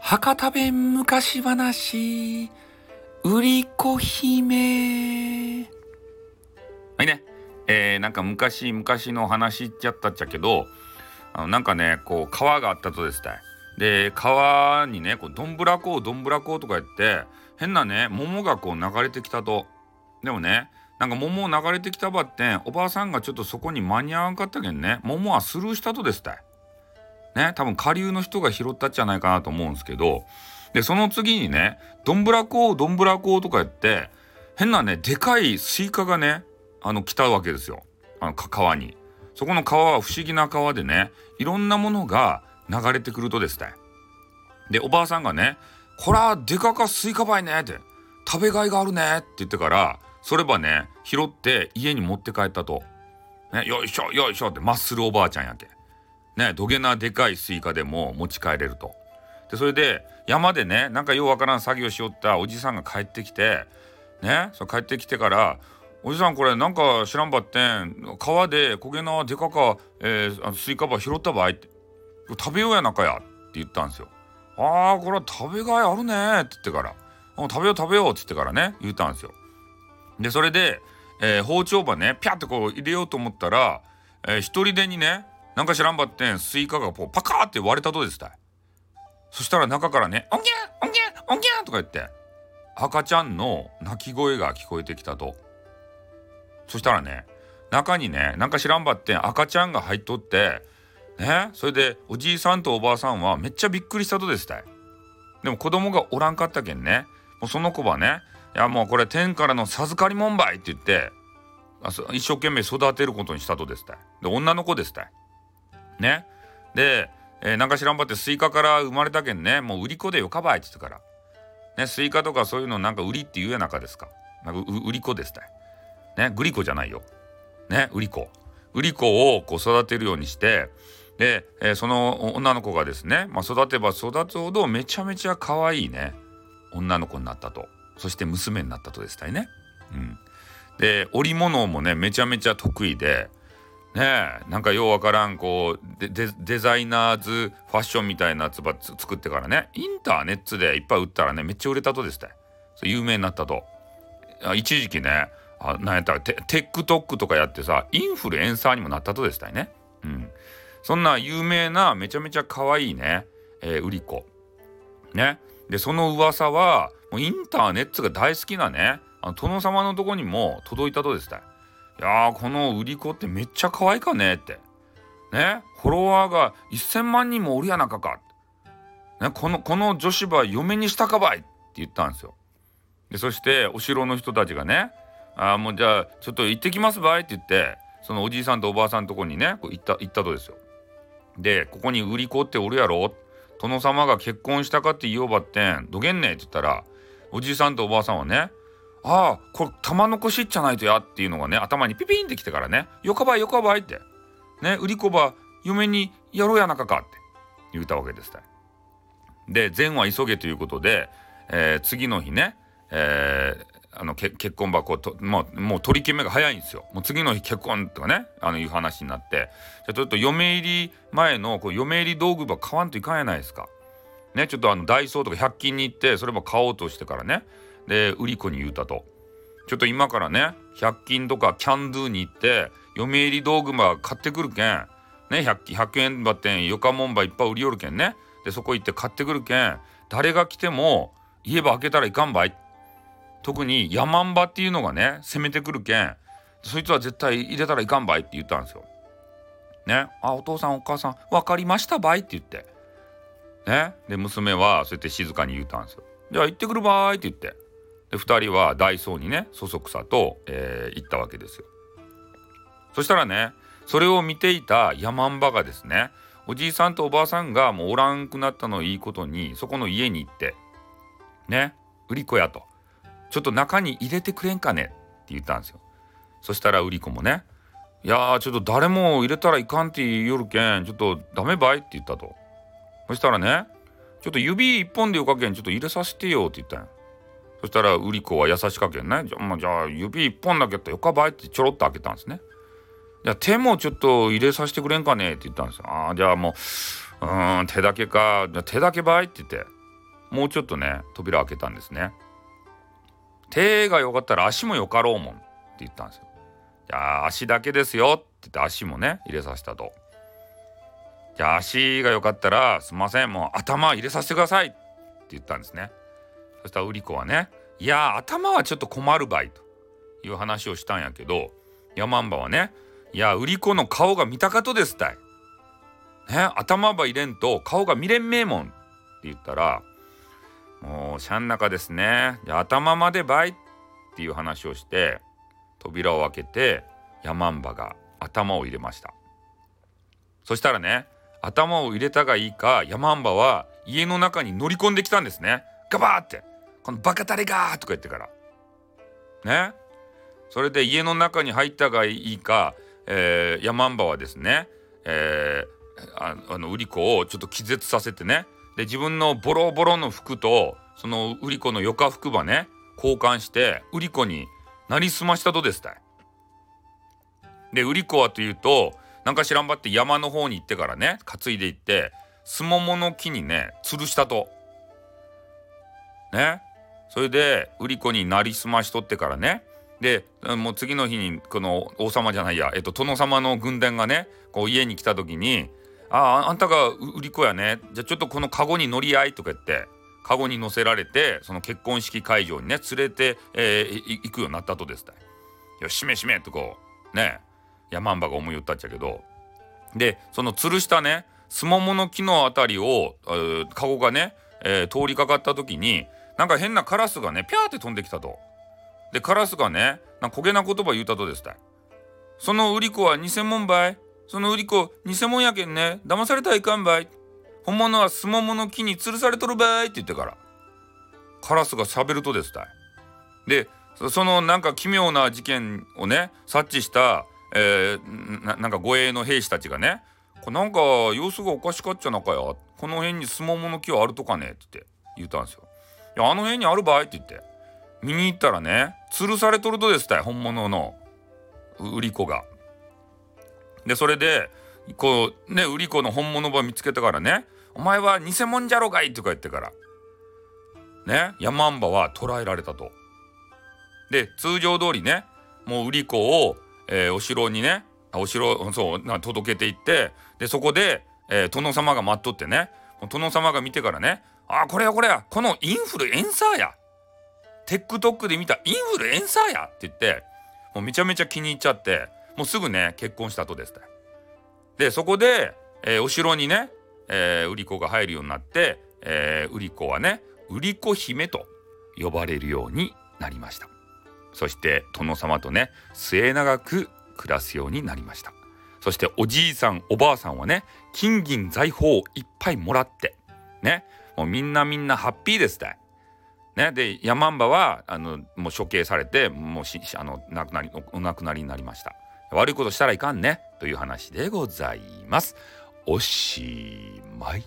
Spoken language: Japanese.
博多弁昔話、売り子姫。はいね。えー、なんか昔々の話っちゃったっちゃけど、あのなんかね、こう川があったとですたい。で、川にね、こうどんぶらこうどんぶらこうとか言って、変なね、桃がこう流れてきたと。でもね、なんか桃流れてきたばって、おばあさんがちょっとそこに間に合わんかったけんね、桃はスルーしたとですたい。ね、多分下流の人が拾ったんじゃないかなと思うんですけど、で、その次にね、どんぶらこう、どんぶらこうとか言って、変なね、でかいスイカがね、あの、来たわけですよ。あの、川に。そこの川は不思議な川でね、いろんなものが流れてくるとですね。で、おばあさんがね、こら、でかかスイカばいねって、食べがいがあるねって言ってから、そればね、拾って家に持って帰ったと。ね、よいしょ、よいしょってマッスルおばあちゃんやけ。ねどげなでかいスイカでも持ち帰れると。でそれで山でねなんかようわからん作業しよったおじさんが帰ってきてねそ帰ってきてから「おじさんこれなんか知らんばってん川でこげなでかか、えー、あのスイカば拾ったばい」って「食べようやなかや」って言ったんですよ。ああこれは食べがいあるねって言ってから「食べよう食べよう」って言ってからね言ったんですよ。でそれで、えー、包丁ばねピャってこう入れようと思ったら、えー、一人でにねなんか知らんばってんスイカがこうパカーって割れたとですたい。そしたら中からね「おんぎゃんおんぎゃんおんぎゃん」とか言って赤ちゃんの泣き声が聞こえてきたと。そしたらね中にねなんか知らんばってん赤ちゃんが入っとってねそれでおじいさんとおばあさんはめっちゃびっくりしたとですたい。でも子供がおらんかったけんねもうその子はね「いやもうこれ天からの授かりもんばい」って言って一生懸命育てることにしたとですたい。で女の子ですたい。ね。で、えー、なんか知らんばってスイカから生まれたけんね、もう瓜子でよかばいって言ってから。ね、スイカとかそういうのなんか瓜って言うやなかですか。なんか瓜子ですたい。ね、グリコじゃないよ。ね、売り子。売り子をこう育てるようにして、で、えー、その女の子がですね、まあ、育てば育つほどめちゃめちゃ可愛いね、女の子になったと。そして娘になったとですたいね。うん。で、織物もね、めちゃめちゃ得意で、ねえなんかようわからんこうデデザイナーズファッションみたいなやつば作ってからねインターネットでいっぱい売ったらねめっちゃ売れたとですね。有名になったと。一時期ねあなんやったらテテックトックとかやってさインフルエンサーにもなったとですね。うん。そんな有名なめちゃめちゃ可愛いね、えー、売り子。ね。でその噂はもうインターネットが大好きなねあの殿様のとこにも届いたとですねいやこの売り子ってめっちゃ可愛いかねって。ね、フォロワーが1000万人もおるやなかか。ね、この、この女子ば嫁にしたかばいって言ったんですよ。で、そしてお城の人たちがね、あもうじゃあちょっと行ってきますばいって言って、そのおじいさんとおばあさんのとこにね、こう行った、行ったとですよ。で、ここに売り子っておるやろ殿様が結婚したかって言おうばってん、どげんねえって言ったら、おじいさんとおばあさんはね、ああ、これ玉残しっちゃないとやっていうのがね、頭にピピンってきてからね、よかばいよかばいって、ね、売り子ば嫁にやろうやなかかって言うたわけですで、善は急げということで、えー、次の日ね、えー、あの結婚箱と、まあ、もう取り決めが早いんですよ。もう次の日結婚とかね、あのいう話になって、じゃちょっと嫁入り前のこう嫁入り道具ば買わんといかんやないですか。ね、ちょっとあのダイソーとか100均に行って、それば買おうとしてからね、で売り子に言うたと。ちょっと今からね100均とかキャンドゥに行って嫁入り道具ば買ってくるけん。ね 100, 100円ばってんよかもんばいっぱい売りよるけんね。でそこ行って買ってくるけん。誰が来ても家ば開けたらいかんばい。特にヤマンバっていうのがね攻めてくるけん。そいつは絶対入れたらいかんばいって言ったんですよ。ね。あお父さんお母さん分かりましたばいって言って。ねで娘はそうやって静かに言うたんですよ。じゃあ行ってくるばいって言ってで2人はダイソーにねそそくさと、えー、行ったわけですよ。そしたらねそれを見ていたヤマンバがですねおじいさんとおばあさんがもうおらんくなったのをいいことにそこの家に行ってね売り子やとちょっと中に入れてくれんかね？って言ったんですよ。そしたら売り子もねいやちょっと誰も入れたらいかんって言うよるけんちょっとダメばい？って言ったと。そしたらねちょっと指一本でよかけんちょっと入れさせてよって言ったんよ。そしたら売り子は優しかけんねじゃ,、まあ、じゃあ指一本だけとよかばいってちょろっと開けたんですねじゃあ手もちょっと入れさせてくれんかねって言ったんですよ。ああ、じゃあもう、うん、手だけか。じゃ手だけばいって言って、もうちょっとね、扉開けたんですね。手がよかったら足もよかろうもんって言ったんですよ。じゃあ足だけですよって言って足もね、入れさせたと。じゃあ足がよかったらすみません、もう頭入れさせてくださいって言ったんですね。そしたらウリコはね、いや頭はちょっと困るばいという話をしたんやけど、ヤマンバはね、いや、売り子の顔が見たかとですたい。ね、頭ば入れんと顔が見れんめえもんって言ったら、もう、しゃん中ですね。頭までばいっていう話をして、扉を開けて、ヤマンバが頭を入れました。そしたらね、頭を入れたがいいか、ヤマンバは家の中に乗り込んできたんですね。ガバーって。このバカタレがーとか言ってから。ね。それで家の中に入ったがいいか、えー、ヤマンバはですね、えー、あの売り子をちょっと気絶させてねで自分のボロボロの服とその売り子のよか服ばね交換して売り子になりすましたとですたい。で売り子はというとなんか知らんばって山の方に行ってからね担いで行ってすももの木にね吊るしたと。ね。それで売り子になりすましとってからね。でもう次の日にこの王様じゃないや、えっと、殿様の軍団がねこう家に来た時に「あああんたが売り子やね。じゃあちょっとこのカゴに乗り合い」とか言ってカゴに乗せられてその結婚式会場にね連れて、えー、行くようになったとですたよしめしめとこうね。山んばが思いよったっちゃけど。でその吊るしたねすももの木のあたりを、えー、カゴがね、えー、通りかかった時になんか変なカラスがねピャーって飛んできたと。でカラスがねな焦げな言葉言うたとですたい。その売り子は偽物ばい。その売り子偽物やけんね騙されたらいかんばい。本物はすももの木に吊るされとるばいって言ってから。カラスが喋るとですたい。でそのなんか奇妙な事件をね察知した、えー、なんか護衛の兵士たちがねこなんか様子がおかしかっちゃなかやこの辺にすももの木はあるとかねって言ったんですよ。いやあの辺にあるばいって言って見に行ったらね吊るされとるとですたい本物の売り子が。でそれでこうね売り子の本物ば見つけたからね「お前は偽物じゃろかい」とか言ってからね山んばは捕らえられたと。で通常通りねもう売り子を、えー、お城にねお城そうな届けていってでそこで、えー、殿様が待っとってね殿様が見てからね「あこれやこれやこのインフルエンサーや」TikTok で見たインフルエンサーやって言ってもうめちゃめちゃ気に入っちゃってもうすぐね結婚したとですでそこで、えー、お城にね、えー、売り子が入るようになって、えー、売り子はね売り子姫と呼ばれるようになりました。そして殿様とね末永く暮らすようになりました。そしておじいさんおばあさんはね金銀財宝をいっぱいもらってねもうみんなみんなハッピーですってね、でヤマンバはあのもう処刑されてもうしあの亡くなりお亡くなりになりました。悪いことしたらいかんねという話でございます。おしまい。